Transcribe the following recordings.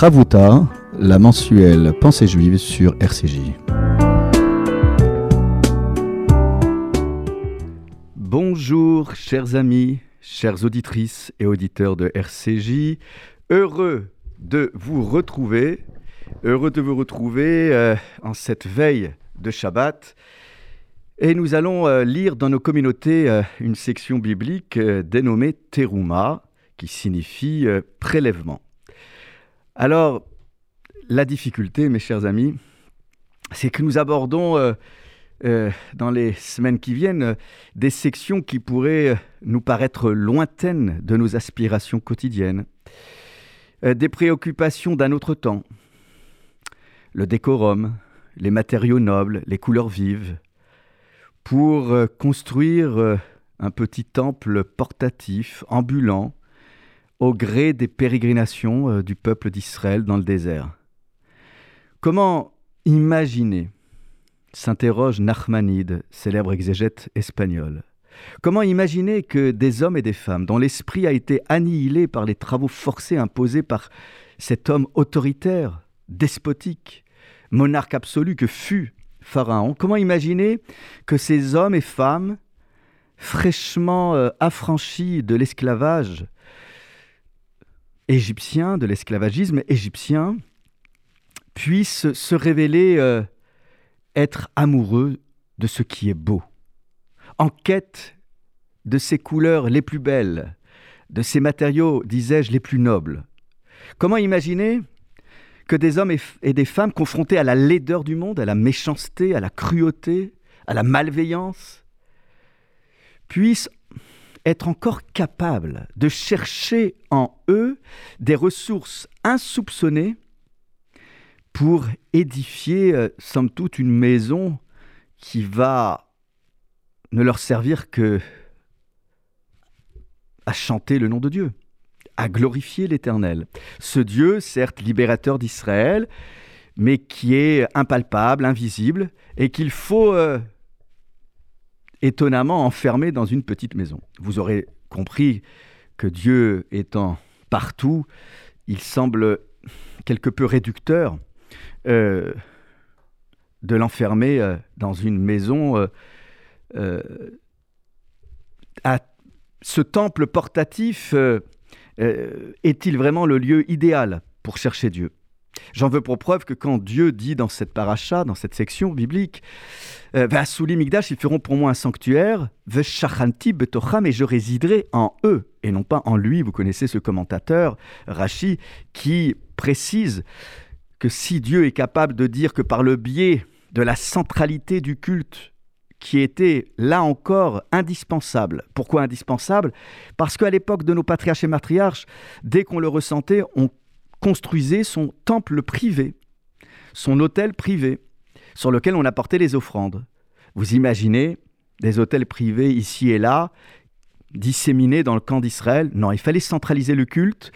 Chavuta, la mensuelle Pensée juive sur RCJ. Bonjour chers amis, chères auditrices et auditeurs de RCJ, heureux de vous retrouver, heureux de vous retrouver euh, en cette veille de Shabbat. Et nous allons euh, lire dans nos communautés euh, une section biblique dénommée Teruma, qui signifie prélèvement. Alors, la difficulté, mes chers amis, c'est que nous abordons euh, euh, dans les semaines qui viennent euh, des sections qui pourraient nous paraître lointaines de nos aspirations quotidiennes, des préoccupations d'un autre temps, le décorum, les matériaux nobles, les couleurs vives, pour construire un petit temple portatif, ambulant, au gré des pérégrinations euh, du peuple d'Israël dans le désert. Comment imaginer, s'interroge Nachmanide, célèbre exégète espagnol, comment imaginer que des hommes et des femmes dont l'esprit a été annihilé par les travaux forcés imposés par cet homme autoritaire, despotique, monarque absolu que fut Pharaon, comment imaginer que ces hommes et femmes, fraîchement euh, affranchis de l'esclavage, de l'esclavagisme égyptien, puisse se révéler euh, être amoureux de ce qui est beau, en quête de ses couleurs les plus belles, de ses matériaux, disais-je, les plus nobles. Comment imaginer que des hommes et des femmes confrontés à la laideur du monde, à la méchanceté, à la cruauté, à la malveillance, puissent être encore capable de chercher en eux des ressources insoupçonnées pour édifier, euh, somme toute, une maison qui va ne leur servir que à chanter le nom de Dieu, à glorifier l'Éternel. Ce Dieu, certes libérateur d'Israël, mais qui est impalpable, invisible, et qu'il faut euh, étonnamment enfermé dans une petite maison. Vous aurez compris que Dieu étant partout, il semble quelque peu réducteur euh, de l'enfermer euh, dans une maison. Euh, ce temple portatif est-il vraiment le lieu idéal pour chercher Dieu? J'en veux pour preuve que quand Dieu dit dans cette paracha, dans cette section biblique, euh, Vasuli Migdash, ils feront pour moi un sanctuaire, Veshachanti Betocham, et je résiderai en eux, et non pas en lui. Vous connaissez ce commentateur, Rachi, qui précise que si Dieu est capable de dire que par le biais de la centralité du culte, qui était là encore indispensable. Pourquoi indispensable? Parce qu'à l'époque de nos patriarches et matriarches, dès qu'on le ressentait, on construisait son temple privé, son hôtel privé, sur lequel on apportait les offrandes. Vous imaginez des hôtels privés ici et là, disséminés dans le camp d'Israël Non, il fallait centraliser le culte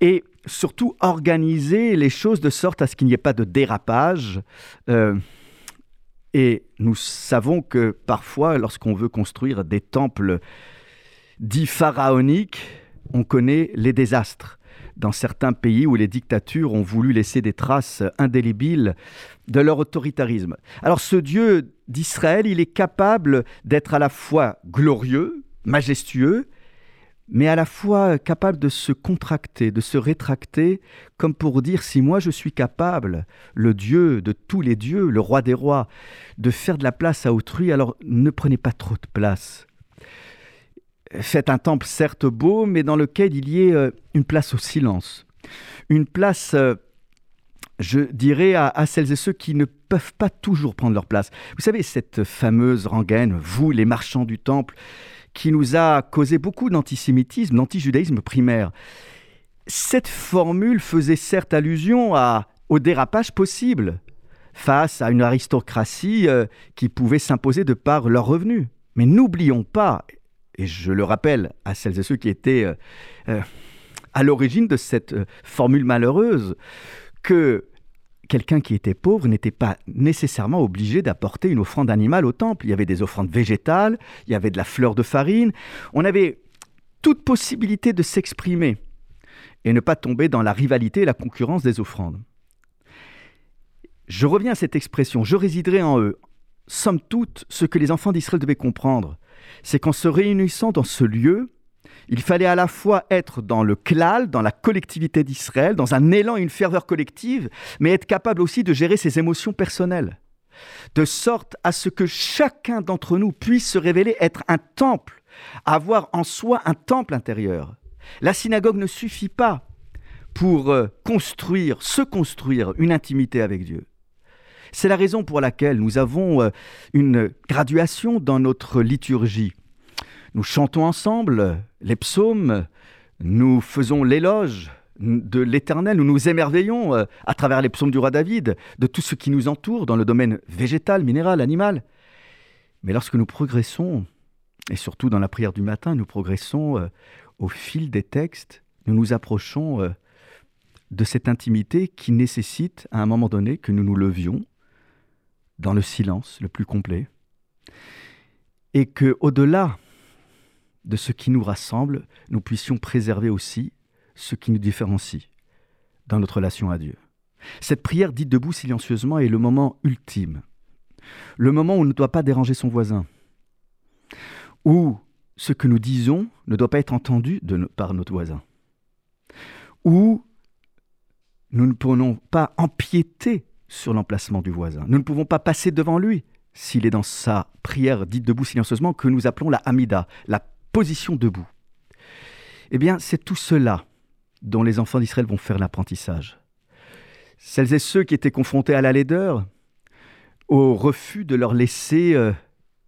et surtout organiser les choses de sorte à ce qu'il n'y ait pas de dérapage. Euh, et nous savons que parfois, lorsqu'on veut construire des temples dits pharaoniques, on connaît les désastres dans certains pays où les dictatures ont voulu laisser des traces indélébiles de leur autoritarisme. Alors ce Dieu d'Israël, il est capable d'être à la fois glorieux, majestueux, mais à la fois capable de se contracter, de se rétracter, comme pour dire si moi je suis capable, le Dieu de tous les dieux, le roi des rois, de faire de la place à autrui, alors ne prenez pas trop de place Faites un temple certes beau, mais dans lequel il y ait euh, une place au silence. Une place, euh, je dirais, à, celles et ceux qui ne peuvent pas toujours prendre leur place. Vous savez, cette fameuse rengaine, vous les marchands du temple, qui nous a causé beaucoup d'antisémitisme, d'antijudaïsme primaire. Cette formule faisait certes allusion à, au dérapage possible face à une aristocratie euh, qui pouvait s'imposer de par leurs revenus. Mais n'oublions pas, et je le rappelle à celles et ceux qui étaient euh, euh, à l'origine de cette euh, formule malheureuse, que quelqu'un qui était pauvre n'était pas nécessairement obligé d'apporter une offrande animale au temple. Il y avait des offrandes végétales, il y avait de la fleur de farine, on avait toute possibilité de s'exprimer et ne pas tomber dans la rivalité et la concurrence des offrandes. Je reviens à cette expression, je résiderai en eux. Somme toute, ce que les enfants d'Israël devaient comprendre, c'est qu'en se réunissant dans ce lieu, il fallait à la fois être dans le klal, dans la collectivité d'Israël, dans un élan et une ferveur collective, mais être capable aussi de gérer ses émotions personnelles, de sorte à ce que chacun d'entre nous puisse se révéler être un temple, avoir en soi un temple intérieur. La synagogue ne suffit pas pour euh, construire, se construire une intimité avec Dieu. C'est la raison pour laquelle nous avons euh, une graduation dans notre liturgie. Nous chantons ensemble les psaumes, nous faisons l'éloge de l'Éternel, nous nous émerveillons euh, à travers les psaumes du roi David de tout ce qui nous entoure dans le domaine végétal, minéral, animal. Mais lorsque nous progressons, et surtout dans la prière du matin, nous progressons euh, au fil des textes, nous nous approchons de cette intimité qui nécessite à un moment donné que nous nous levions dans le silence le plus complet, et que au-delà de ce qui nous rassemble, nous puissions préserver aussi ce qui nous différencie dans notre relation à Dieu. Cette prière dite debout silencieusement est le moment ultime, le moment où on ne doit pas déranger son voisin, où ce que nous disons ne doit pas être entendu par notre voisin, où nous ne pourrons pas empiéter sur l'emplacement du voisin. Nous ne pouvons pas passer devant lui s'il est dans sa prière dite debout silencieusement que nous appelons la Hamida, la position debout. Eh bien, c'est tout cela dont les enfants d'Israël vont faire l'apprentissage. Celles et ceux qui étaient confrontés à la laideur, au refus de leur laisser euh,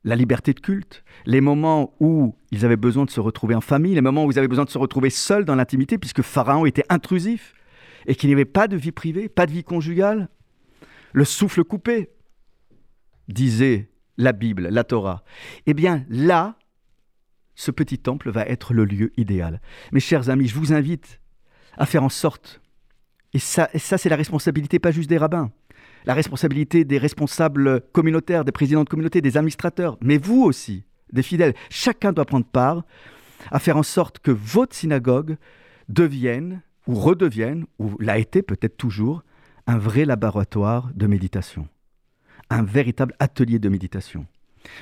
la liberté de culte, les moments où ils avaient besoin de se retrouver en famille, les moments où ils avaient besoin de se retrouver seuls dans l'intimité, puisque Pharaon était intrusif et qu'il n'y avait pas de vie privée, pas de vie conjugale, le souffle coupé, disait la Bible, la Torah. Eh bien là, ce petit temple va être le lieu idéal. Mes chers amis, je vous invite à faire en sorte, et ça, c'est la responsabilité pas juste des rabbins, la responsabilité des responsables communautaires, des présidents de communauté, des administrateurs, mais vous aussi, des fidèles. Chacun doit prendre part à faire en sorte que votre synagogue devienne, ou redevienne, ou l'a été peut-être toujours, un vrai laboratoire de méditation, un véritable atelier de méditation,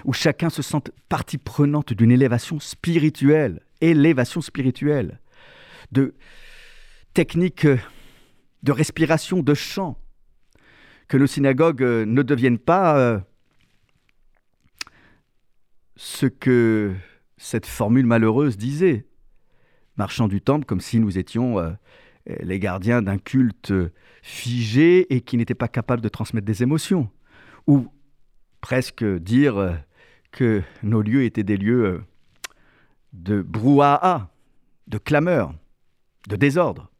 où chacun se sente partie prenante d'une élévation spirituelle, élévation spirituelle, de techniques de respiration, de chant, que nos synagogues ne deviennent pas euh, ce que cette formule malheureuse disait, marchant du temple comme si nous étions euh, les gardiens d'un culte figé et qui n'était pas capable de transmettre des émotions. Ou presque dire que nos lieux étaient des lieux de brouhaha, de clameur, de désordre.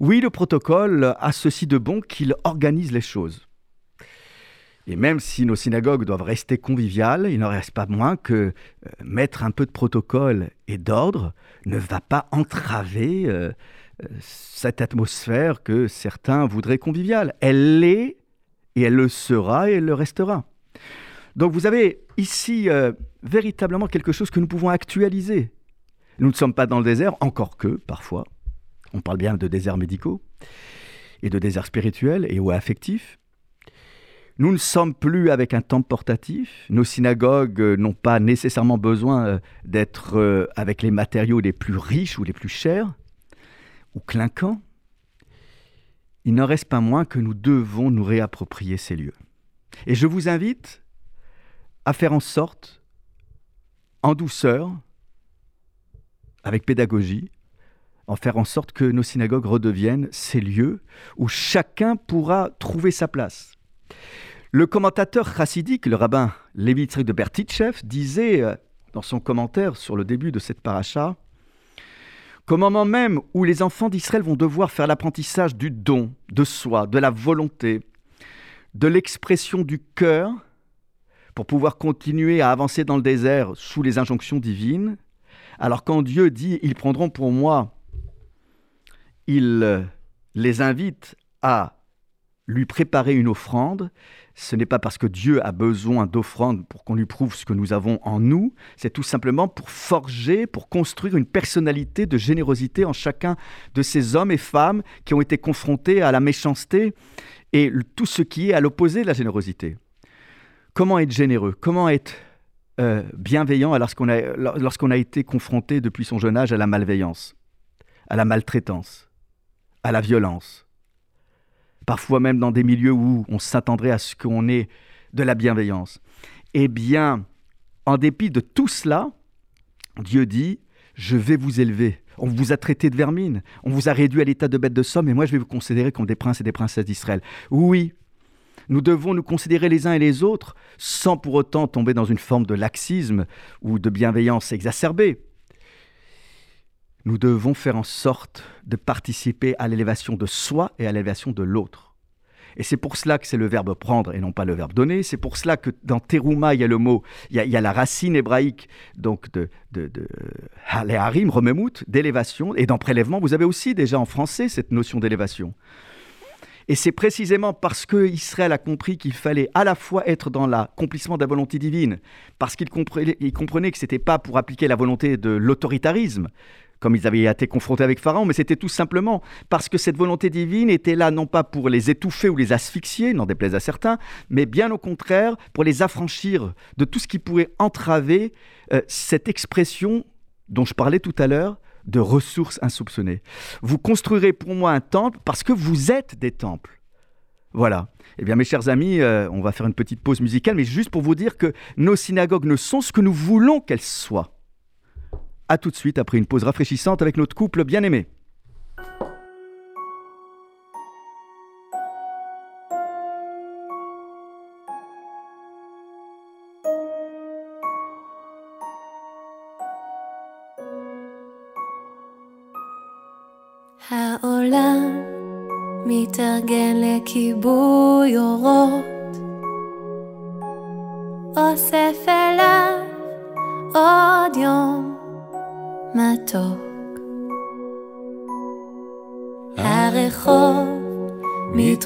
Oui, le protocole a ceci de bon qu'il organise les choses. Et même si nos synagogues doivent rester conviviales, il n'en reste pas moins que euh, mettre un peu de protocole et d'ordre ne va pas entraver euh, cette atmosphère que certains voudraient conviviale. Elle l'est et elle le sera et elle le restera. Donc vous avez ici euh, véritablement quelque chose que nous pouvons actualiser. Nous ne sommes pas dans le désert, encore que parfois. On parle bien de déserts médicaux et de déserts spirituels et ou affectifs. Nous ne sommes plus avec un temple portatif. Nos synagogues euh, n'ont pas nécessairement besoin euh, d'être avec les matériaux les plus riches ou les plus chers ou clinquant, il n'en reste pas moins que nous devons nous réapproprier ces lieux. Et je vous invite à faire en sorte, en douceur, avec pédagogie, en faire en sorte que nos synagogues redeviennent ces lieux où chacun pourra trouver sa place. Le commentateur chassidique, le rabbin Lévi de Bertitchev, disait euh, dans son commentaire sur le début de cette paracha qu'au moment même où les enfants d'Israël vont devoir faire l'apprentissage du don, de soi, de la volonté, de l'expression du cœur, pour pouvoir continuer à avancer dans le désert sous les injonctions divines, alors quand Dieu dit ils prendront pour moi, il les invite à lui préparer une offrande, ce n'est pas parce que Dieu a besoin d'offrandes pour qu'on lui prouve ce que nous avons en nous, c'est tout simplement pour forger, pour construire une personnalité de générosité en chacun de ces hommes et femmes qui ont été confrontés à la méchanceté et tout ce qui est à l'opposé de la générosité. Comment être généreux? Comment être euh, bienveillant lorsqu'on a été confronté depuis son jeune âge à la malveillance, à la maltraitance, à la violence? Parfois même dans des milieux où on s'attendrait à ce qu'on ait de la bienveillance. Eh bien, en dépit de tout cela, Dieu dit, je vais vous élever. On vous a traité de vermine, on vous a réduit à l'état de bête de somme, et moi je vais vous considérer comme des princes et des princesses d'Israël. Oui, nous devons nous considérer les uns et les autres sans pour autant tomber dans une forme de laxisme ou de bienveillance exacerbée. Nous devons faire en sorte de participer à l'élévation de soi et à l'élévation de l'autre. Et c'est pour cela que c'est le verbe prendre et non pas le verbe donner. C'est pour cela que dans terouma, il y a le mot, il y a, la racine hébraïque, donc de, de, de d'élévation. Et dans prélèvement, vous avez aussi déjà en français cette notion d'élévation. Et c'est précisément parce que Israël a compris qu'il fallait à la fois être dans l'accomplissement de la volonté divine, parce qu'il comprenait, comprenait que ce n'était pas pour appliquer la volonté de l'autoritarisme, comme ils avaient été confrontés avec Pharaon, mais c'était tout simplement parce que cette volonté divine était là non pas pour les étouffer ou les asphyxier, n'en déplaise à certains, mais bien au contraire pour les affranchir de tout ce qui pourrait entraver euh, cette expression dont je parlais tout à l'heure de ressources insoupçonnées. Vous construirez pour moi un temple parce que vous êtes des temples. Voilà. Eh bien, mes chers amis, euh, on va faire une petite pause musicale, mais juste pour vous dire que nos synagogues ne sont ce que nous voulons qu'elles soient. A tout de suite après une pause rafraîchissante avec notre couple bien aimé. העולם מתארגן לכיבוי אורות,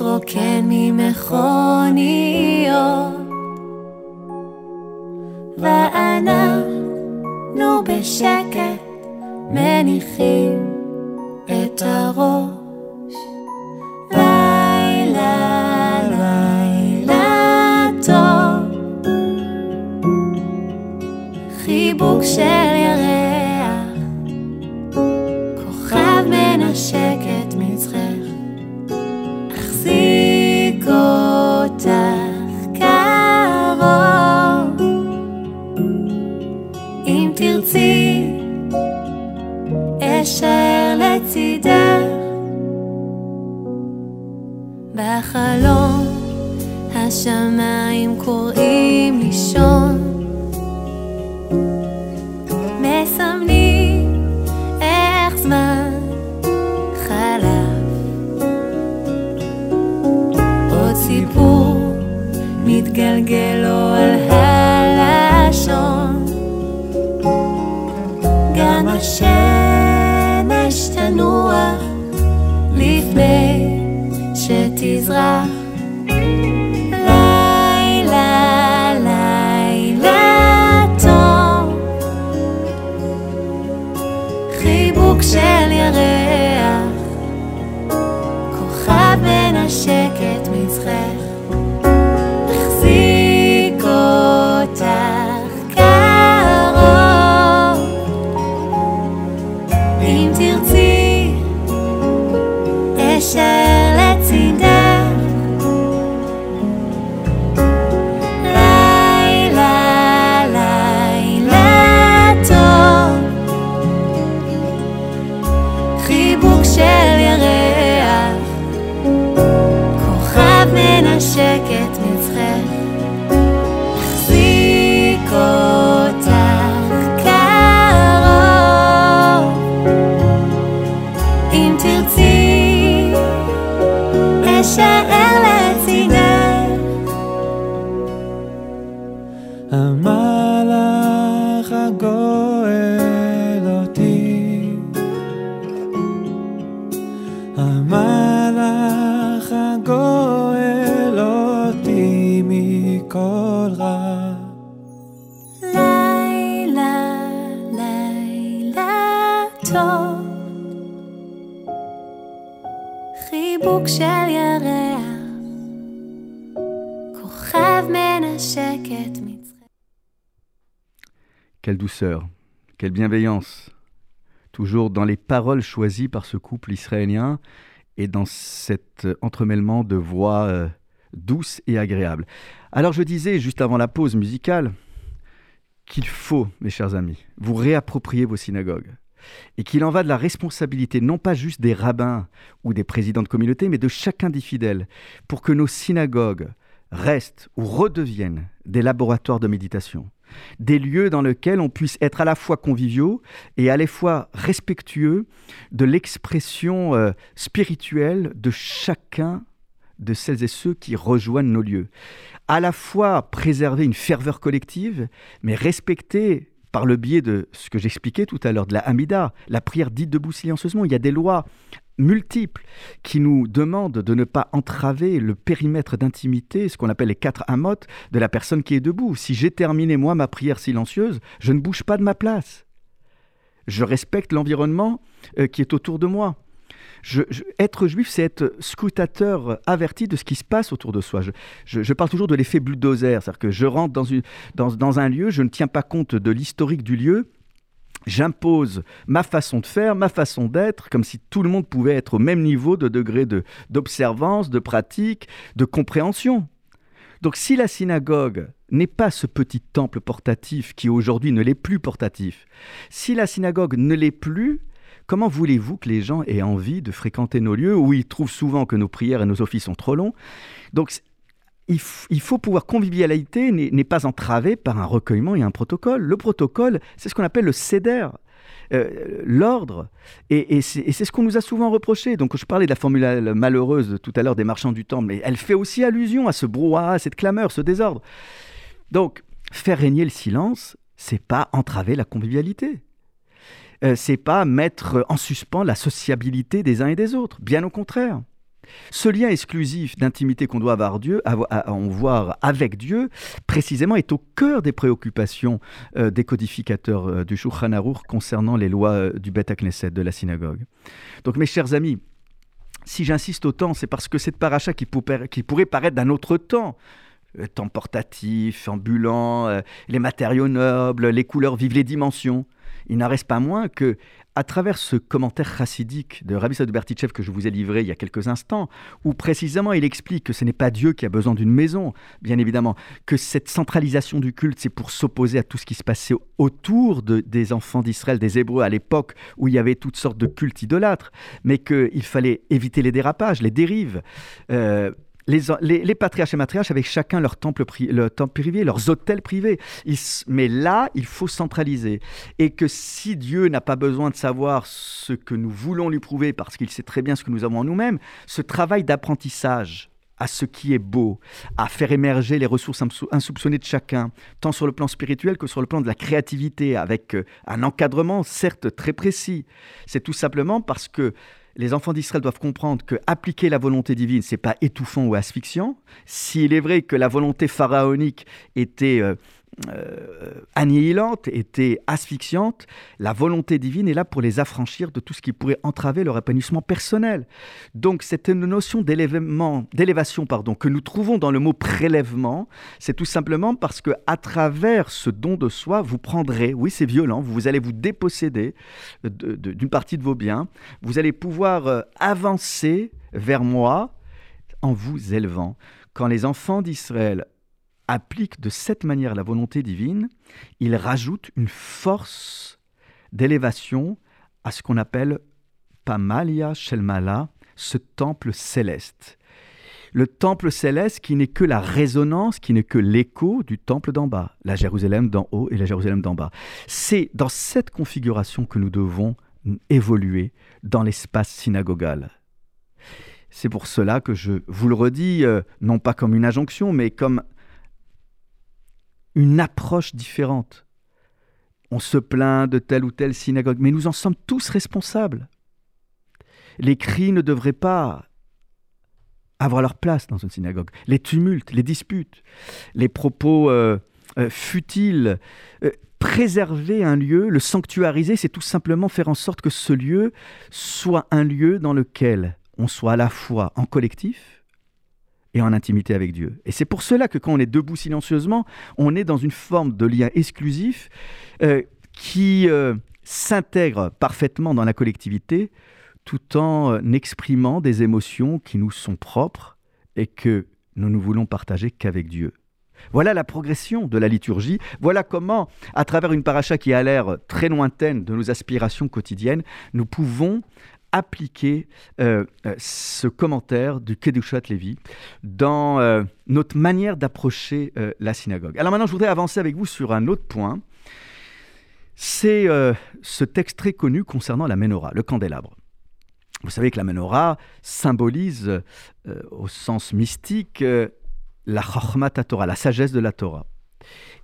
מתרוקן ממכוניות, ואנחנו בשקט מניחים את הראש. מתגלגל לו על הלשון מכל רע. לילה, לילה טוב. חיבוק של ירח, כוכב מנשק את מצחך. Quelle douceur, quelle bienveillance. Toujours dans les paroles choisies par ce couple israélien et dans cet entremêlement de voix euh, douces et agréables. Alors je disais juste avant la pause musicale qu'il faut, mes chers amis, vous réapproprier vos synagogues. Et qu'il en va de la responsabilité, non pas juste des rabbins ou des présidents de communauté, mais de chacun des fidèles, pour que nos synagogues restent ou redeviennent des laboratoires de méditation, des lieux dans lesquels on puisse être à la fois conviviaux et à la fois respectueux de l'expression euh, spirituelle de chacun de celles et ceux qui rejoignent nos lieux. À la fois préserver une ferveur collective, mais respecter par le biais de ce que j'expliquais tout à l'heure, de la Hamida, la prière dite debout silencieusement. Il y a des lois multiples qui nous demandent de ne pas entraver le périmètre d'intimité, ce qu'on appelle les quatre amotes de la personne qui est debout. Si j'ai terminé, moi, ma prière silencieuse, je ne bouge pas de ma place. Je respecte l'environnement euh, qui est autour de moi. Je- être juif, c'est être scrutateur averti de ce qui se passe autour de soi. Je, parle toujours de l'effet bulldozer, c'est-à-dire que je rentre dans, un lieu, je ne tiens pas compte de l'historique du lieu, j'impose ma façon de faire, ma façon d'être, comme si tout le monde pouvait être au même niveau de degré de- d'observance, de, pratique, de compréhension. Donc si la synagogue n'est pas ce petit temple portatif qui aujourd'hui ne l'est plus portatif, si la synagogue ne l'est plus, comment voulez-vous que les gens aient envie de fréquenter nos lieux où ils trouvent souvent que nos prières et nos offices sont trop longs? Donc il, faut pouvoir convivialité n'est pas entravée par un recueillement et un protocole. Le protocole, c'est ce qu'on appelle le céder, euh, l'ordre. Et, et c'est ce qu'on nous a souvent reproché. Donc, je parlais de la formule malheureuse tout à l'heure des marchands du temple, mais elle fait aussi allusion à ce brouhaha, à cette clameur, ce désordre. Donc, faire régner le silence, c'est pas entraver la convivialité. Euh, c'est pas mettre en suspens la sociabilité des uns et des autres. Bien au contraire. Ce lien exclusif d'intimité qu'on doit avoir, Dieu, avo- à- en voir avec Dieu, précisément, est au cœur des préoccupations euh, des codificateurs euh, du Shulchan Aruch concernant les lois du Beth Knesset, de la synagogue. Donc, mes chers amis, si j'insiste autant, c'est parce que cette paracha qui, qui pourrait paraître d'un autre temps, temps portatif, ambulant, les matériaux nobles, les couleurs vives, les dimensions, il n'en reste pas moins que, à travers ce commentaire chassidique de Rabbi Sadou Bertichev que je vous ai livré il y a quelques instants, où précisément il explique que ce n'est pas Dieu qui a besoin d'une maison, bien évidemment, que cette centralisation du culte, c'est pour s'opposer à tout ce qui se passait autour de- des enfants d'Israël, des Hébreux, à l'époque où il y avait toutes sortes de cultes idolâtres, mais qu'il fallait éviter les dérapages, les dérives. Euh, les, patriarches et matriarches avaient chacun leur temple, leur privé, leurs hôtels privés. Mais là, il faut centraliser. Et que si Dieu n'a pas besoin de savoir ce que nous voulons lui prouver, parce qu'il sait très bien ce que nous avons en nous-mêmes, ce travail d'apprentissage à ce qui est beau, à faire émerger les ressources insou- insoupçonnées de chacun, tant sur le plan spirituel que sur le plan de la créativité, avec euh, un encadrement certes très précis. C'est tout simplement parce que les enfants d'Israël doivent comprendre que appliquer la volonté divine, c'est pas étouffant ou asphyxiant. S'il est vrai que la volonté pharaonique était euh, euh, annihilante, était asphyxiante, la volonté divine est là pour les affranchir de tout ce qui pourrait entraver leur épanouissement personnel. Donc cette notion d'élévation pardon, que nous trouvons dans le mot prélèvement, c'est tout simplement parce que à travers ce don de soi, vous prendrez, oui c'est violent, vous allez vous déposséder de- de- d'une partie de vos biens, vous allez pouvoir euh, avancer vers moi en vous élevant. Quand les enfants d'Israël appliquent de cette manière la volonté divine, ils rajoutent une force d'élévation à ce qu'on appelle Pamalia Shelmala, ce temple céleste. Le temple céleste qui n'est que la résonance, qui n'est que l'écho du temple d'en bas, la Jérusalem d'en haut et la Jérusalem d'en bas. C'est dans cette configuration que nous devons évoluer dans l'espace synagogal. C'est pour cela que je vous le redis, euh, non pas comme une injonction, mais comme une approche différente. On se plaint de telle ou telle synagogue, mais nous en sommes tous responsables. Les cris ne devraient pas avoir leur place dans une synagogue. Les tumultes, les disputes, les propos euh, euh, futiles. Euh, préserver un lieu, le sanctuariser, c'est tout simplement faire en sorte que ce lieu soit un lieu dans lequel on soit à la fois en collectif et en intimité avec Dieu. Et c'est pour cela que quand on est debout silencieusement, on est dans une forme de lien exclusif qui s'intègre parfaitement dans la collectivité tout en euh, exprimant des émotions qui nous sont propres et que nous ne voulons partager qu'avec Dieu. Voilà la progression de la liturgie. Voilà comment, à travers une paracha qui a l'air très lointaine de nos aspirations quotidiennes, nous pouvons appliquer euh, euh, ce commentaire du Kedushat Lévi dans notre manière d'approcher la synagogue. Alors maintenant, je voudrais avancer avec vous sur un autre point. C'est ce texte très connu concernant la menorah, le candélabre. Vous savez que la menorah symbolise euh, au sens mystique euh, la chormat Torah, la sagesse de la Torah.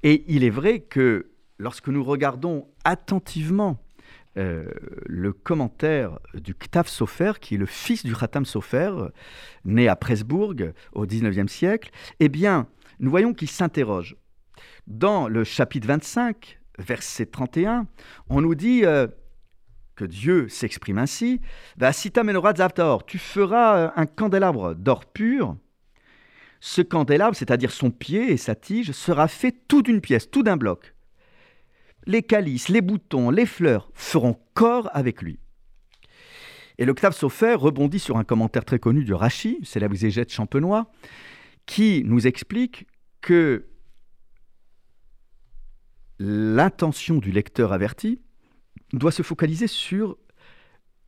Et il est vrai que lorsque nous regardons attentivement euh, le commentaire du Ktav Sofer, qui est le fils du Khatam Sofer, né à Presbourg au XIXe siècle, eh bien, nous voyons qu'il s'interroge. Dans le chapitre 25, verset 31, on nous dit que Dieu s'exprime ainsi, Sita menorah tu feras euh, un candélabre d'or pur. Ce candélabre, c'est-à-dire son pied et sa tige, sera fait tout d'une pièce, tout d'un bloc. Les calices, les boutons, les fleurs feront corps avec lui. Et le Ktav Sofer rebondit sur un commentaire très connu de Rachi, c'est la exégète champenois, qui nous explique que l'intention du lecteur averti, doit se focaliser sur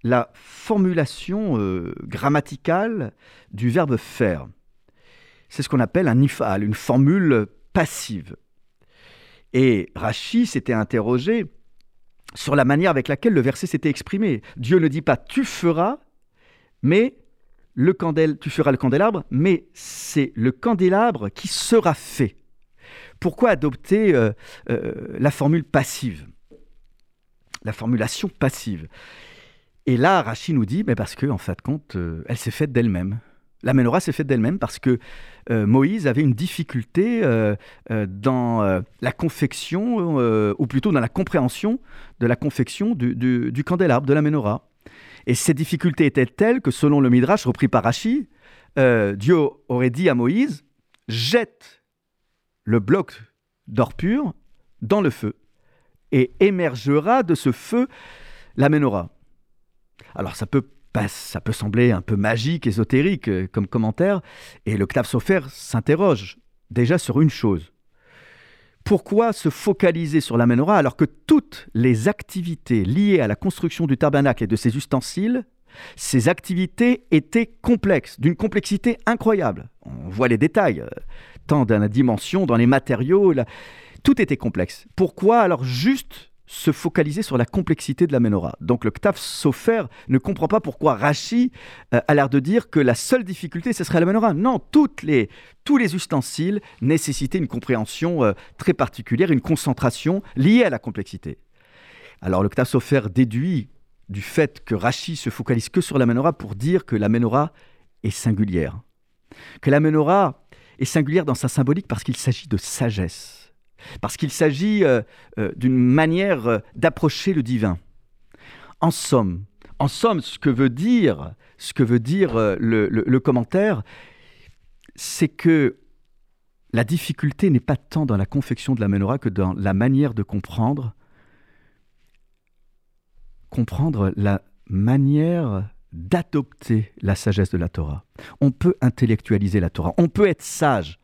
la formulation euh, grammaticale du verbe faire. C'est ce qu'on appelle un ifal, une formule passive. Et Rachi s'était interrogé sur la manière avec laquelle le verset s'était exprimé. Dieu ne dit pas tu feras, mais le tu feras le candélabre, mais c'est le candélabre qui sera fait. Pourquoi adopter euh, euh, la formule passive? La formulation passive. Et là, Rachid nous dit, mais parce que en fait, compte, euh, elle s'est faite d'elle-même. La menorah s'est faite d'elle-même parce que euh, Moïse avait une difficulté euh, dans la confection, ou plutôt dans la compréhension de la confection du, candélabre, de la menorah. Et ces difficultés étaient telles que, selon le Midrash repris par Rachid, Dieu aurait dit à Moïse jette le bloc d'or pur dans le feu et émergera de ce feu la menorah. Alors ça peut, ça peut sembler un peu magique, ésotérique euh, comme commentaire, et le Ktav Sofer s'interroge déjà sur une chose. Pourquoi se focaliser sur la menorah alors que toutes les activités liées à la construction du tabernacle et de ses ustensiles, ces activités étaient complexes, d'une complexité incroyable. On voit les détails, euh, tant dans la dimension, dans les matériaux. Tout était complexe. Pourquoi alors juste se focaliser sur la complexité de la menorah. Donc le Ktaf Sofer ne comprend pas pourquoi Rashi euh, a l'air de dire que la seule difficulté, ce serait la menorah. Non, les, tous les ustensiles nécessitaient une compréhension euh, très particulière, une concentration liée à la complexité. Alors le Ktaf Sofer déduit du fait que Rashi se focalise que sur la menorah pour dire que la menorah est singulière. Que la menorah est singulière dans sa symbolique parce qu'il s'agit de sagesse parce qu'il s'agit euh, euh, d'une manière euh, d'approcher le divin. En somme, en somme, ce que veut dire, ce que veut dire le, commentaire, c'est que la difficulté n'est pas tant dans la confection de la menorah que dans la manière de comprendre, comprendre la manière d'adopter la sagesse de la Torah. On peut intellectualiser la Torah, on peut être sage,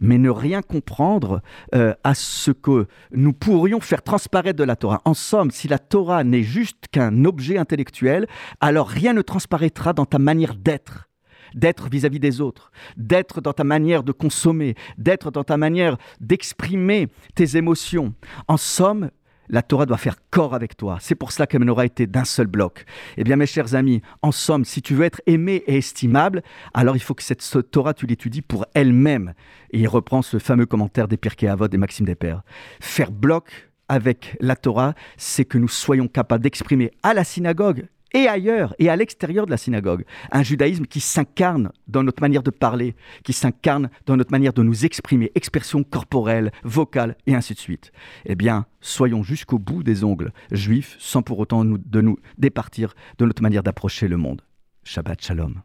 mais ne rien comprendre euh, à ce que nous pourrions faire transparaître de la Torah. En somme, si la Torah n'est juste qu'un objet intellectuel, alors rien ne transparaîtra dans ta manière d'être d'être vis-à-vis des autres, d'être dans ta manière de consommer, d'être dans ta manière d'exprimer tes émotions. En somme, la Torah doit faire corps avec toi. C'est pour cela que menorah été d'un seul bloc. Eh bien, mes chers amis, en somme, si tu veux être aimé et estimable, alors il faut que cette Torah, tu l'étudies pour elle-même. Et il reprend ce fameux commentaire des Pirkei Avot et Maxime des Pères. Faire bloc avec la Torah, c'est que nous soyons capables d'exprimer à la synagogue et ailleurs, et à l'extérieur de la synagogue. Un judaïsme qui s'incarne dans notre manière de parler, qui s'incarne dans notre manière de nous exprimer, expression corporelle, vocale, et ainsi de suite. Eh bien, soyons jusqu'au bout des ongles juifs, sans pour autant nous, de nous départir de notre manière d'approcher le monde. Shabbat Shalom.